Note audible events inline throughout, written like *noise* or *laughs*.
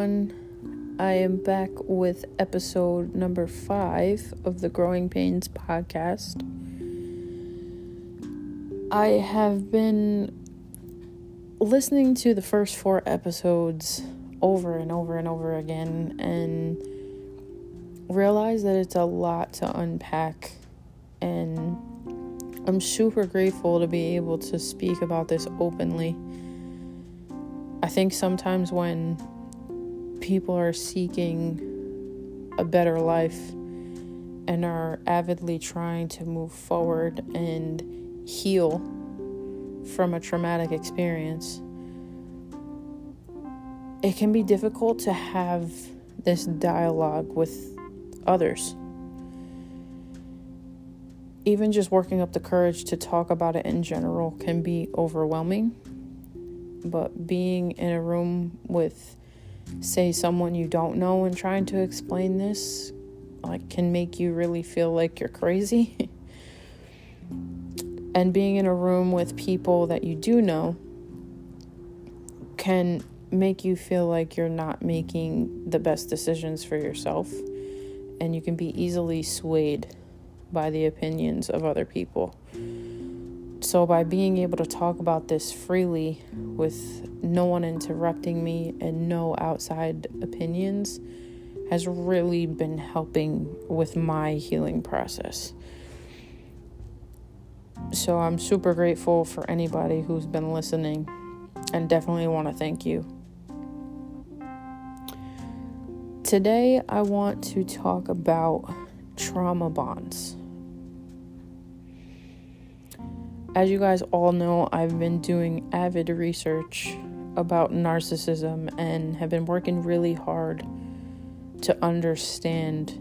everyone. I am back with episode number five of the Growing Pains podcast. I have been listening to the first four episodes over and over and over again and realize that it's a lot to unpack and I'm super grateful to be able to speak about this openly. I think sometimes when people are seeking a better life and are avidly trying to move forward and heal from a traumatic experience, it can be difficult to have this dialogue with others. Even just working up the courage to talk about it in general can be overwhelming. But being in a room with, say, someone you don't know and trying to explain this, like, can make you really feel like you're crazy. *laughs* and being in a room with people that you do know can make you feel like you're not making the best decisions for yourself and you can be easily swayed by the opinions of other people. So, by being able to talk about this freely with no one interrupting me and no outside opinions has really been helping with my healing process. So, I'm super grateful for anybody who's been listening and definitely want to thank you. Today, I want to talk about trauma bonds. As you guys all know, I've been doing avid research about narcissism and have been working really hard to understand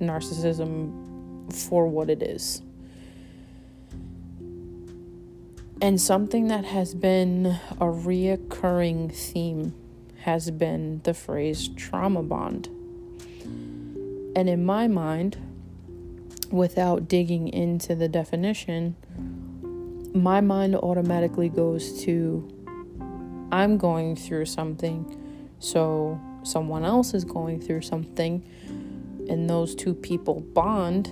narcissism for what it is. And something that has been a reoccurring theme has been the phrase trauma bond. And in my mind, without digging into the definition, my mind automatically goes to I'm going through something, so someone else is going through something, and those two people bond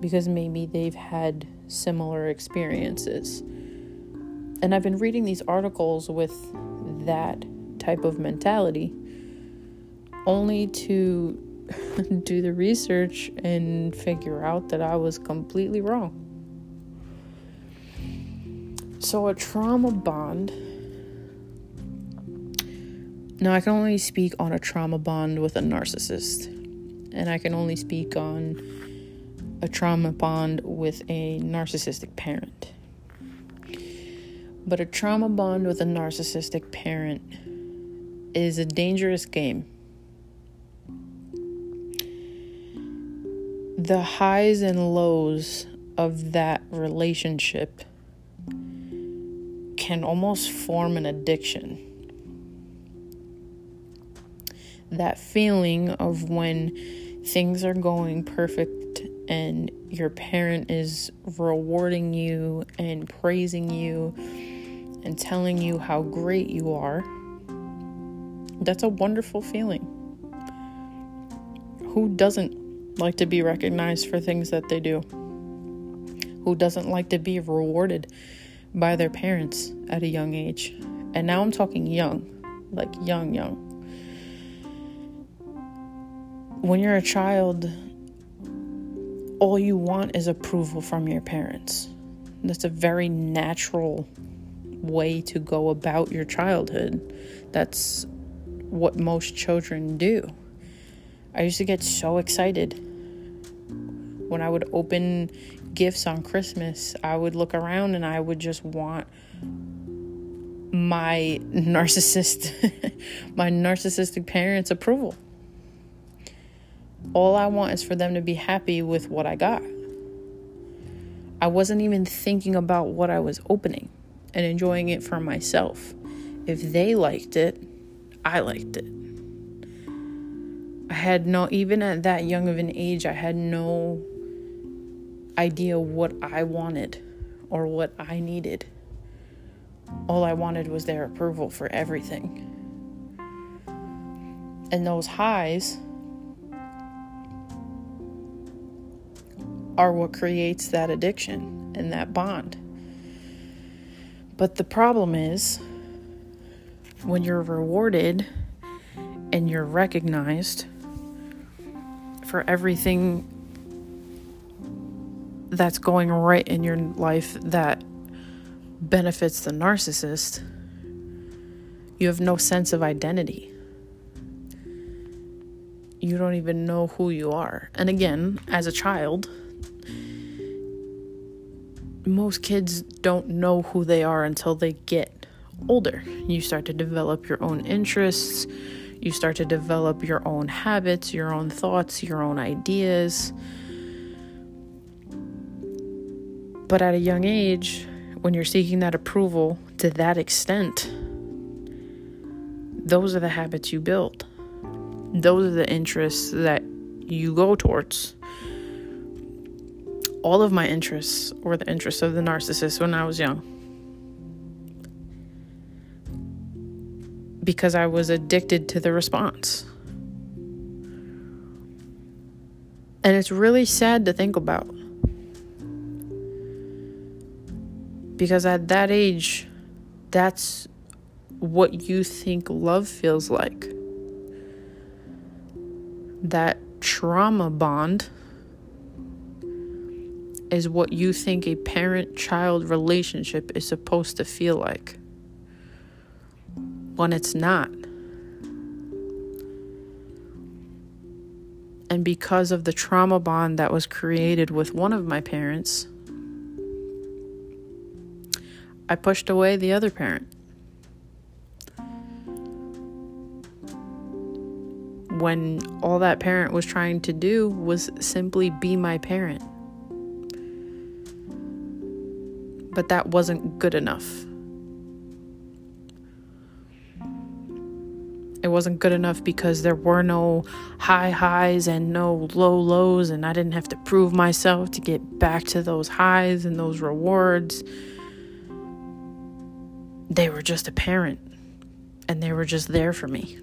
because maybe they've had similar experiences. And I've been reading these articles with that type of mentality, only to *laughs* do the research and figure out that I was completely wrong. So, a trauma bond. Now, I can only speak on a trauma bond with a narcissist, and I can only speak on a trauma bond with a narcissistic parent. But a trauma bond with a narcissistic parent is a dangerous game. The highs and lows of that relationship can almost form an addiction. That feeling of when things are going perfect and your parent is rewarding you and praising you and telling you how great you are that's a wonderful feeling. Who doesn't like to be recognized for things that they do? Who doesn't like to be rewarded by their parents at a young age? And now I'm talking young, like young, young. When you're a child, all you want is approval from your parents. That's a very natural way to go about your childhood. That's what most children do. I used to get so excited when I would open gifts on Christmas. I would look around and I would just want my narcissist *laughs* my narcissistic parents approval. All I want is for them to be happy with what I got. I wasn't even thinking about what I was opening and enjoying it for myself. If they liked it, I liked it. I had no, even at that young of an age, I had no idea what I wanted or what I needed. All I wanted was their approval for everything. And those highs are what creates that addiction and that bond. But the problem is when you're rewarded and you're recognized for everything that's going right in your life that benefits the narcissist, you have no sense of identity. You don't even know who you are. And again, as a child, most kids don't know who they are until they get older. You start to develop your own interests, you start to develop your own habits, your own thoughts, your own ideas. But at a young age, when you're seeking that approval to that extent, those are the habits you build. Those are the interests that you go towards all of my interests were the interests of the narcissist when I was young. Because I was addicted to the response. And it's really sad to think about. Because at that age, that's what you think love feels like. That trauma bond is what you think a parent child relationship is supposed to feel like when it's not. And because of the trauma bond that was created with one of my parents, I pushed away the other parent. When all that parent was trying to do was simply be my parent. but that wasn't good enough. It wasn't good enough because there were no high highs and no low lows, and I didn't have to prove myself to get back to those highs and those rewards. They were just a parent, and they were just there for me.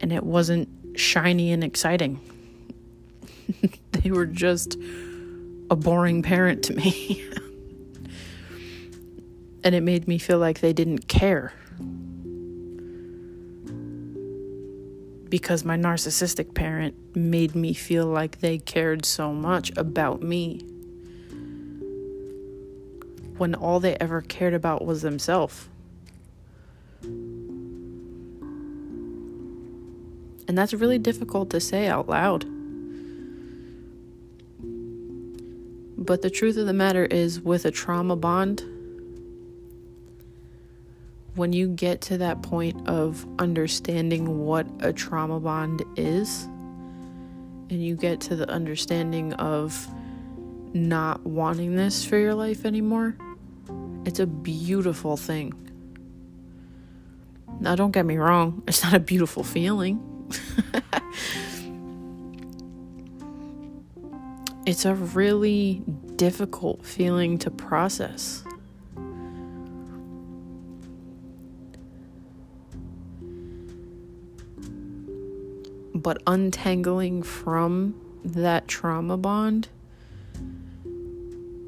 And it wasn't shiny and exciting, *laughs* they were just a boring parent to me. *laughs* and it made me feel like they didn't care. Because my narcissistic parent made me feel like they cared so much about me. When all they ever cared about was themselves. And that's really difficult to say out loud. But the truth of the matter is, with a trauma bond, when you get to that point of understanding what a trauma bond is, and you get to the understanding of not wanting this for your life anymore, it's a beautiful thing. Now, don't get me wrong, it's not a beautiful feeling. *laughs* it's a really difficult feeling to process. But untangling from that trauma bond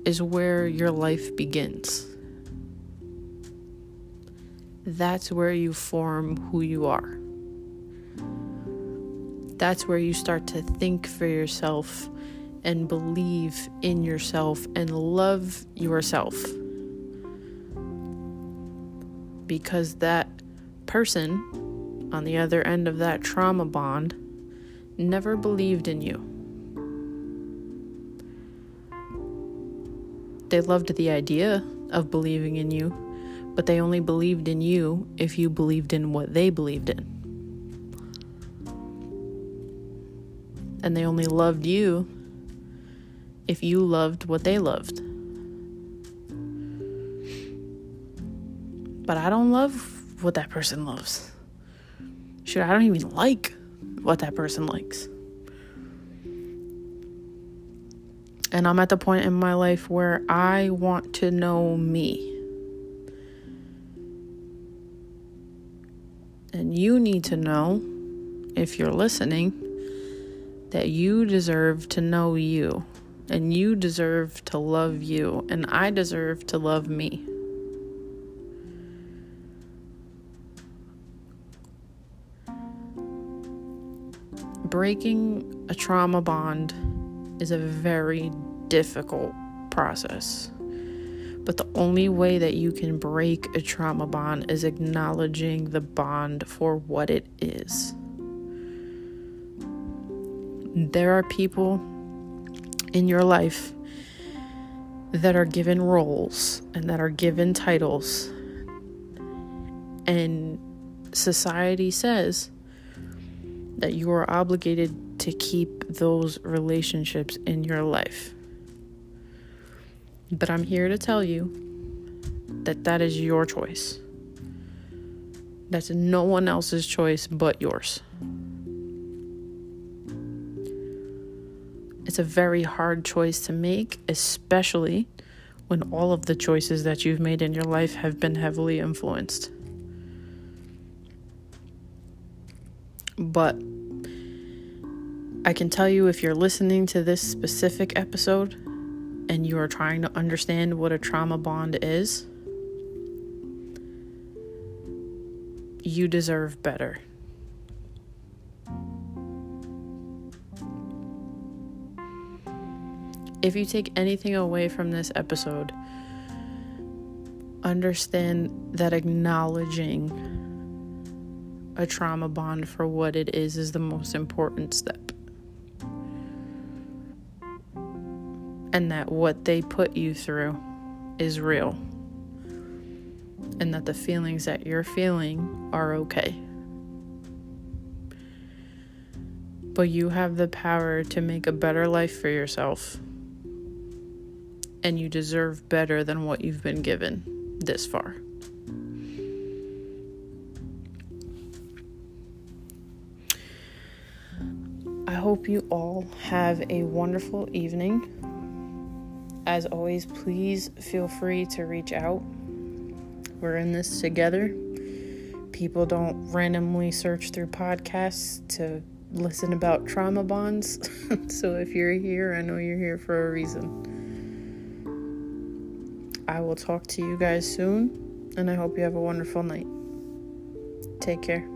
is where your life begins. That's where you form who you are. That's where you start to think for yourself and believe in yourself and love yourself. Because that person on the other end of that trauma bond never believed in you. They loved the idea of believing in you, but they only believed in you if you believed in what they believed in. And they only loved you if you loved what they loved. But I don't love what that person loves. Shoot, I don't even like what that person likes. And I'm at the point in my life where I want to know me. And you need to know, if you're listening, that you deserve to know you. And you deserve to love you. And I deserve to love me. Breaking a trauma bond is a very difficult process. But the only way that you can break a trauma bond is acknowledging the bond for what it is. There are people in your life that are given roles and that are given titles. And society says that you are obligated to keep those relationships in your life. But I'm here to tell you that that is your choice. That's no one else's choice but yours. It's a very hard choice to make, especially when all of the choices that you've made in your life have been heavily influenced. But I can tell you if you're listening to this specific episode and you are trying to understand what a trauma bond is, you deserve better. If you take anything away from this episode, understand that acknowledging a trauma bond for what it is is the most important step. And that what they put you through is real, and that the feelings that you're feeling are okay. But you have the power to make a better life for yourself, and you deserve better than what you've been given this far. I hope you all have a wonderful evening. As always, please feel free to reach out. We're in this together. People don't randomly search through podcasts to listen about trauma bonds. *laughs* so if you're here, I know you're here for a reason. I will talk to you guys soon, and I hope you have a wonderful night. Take care.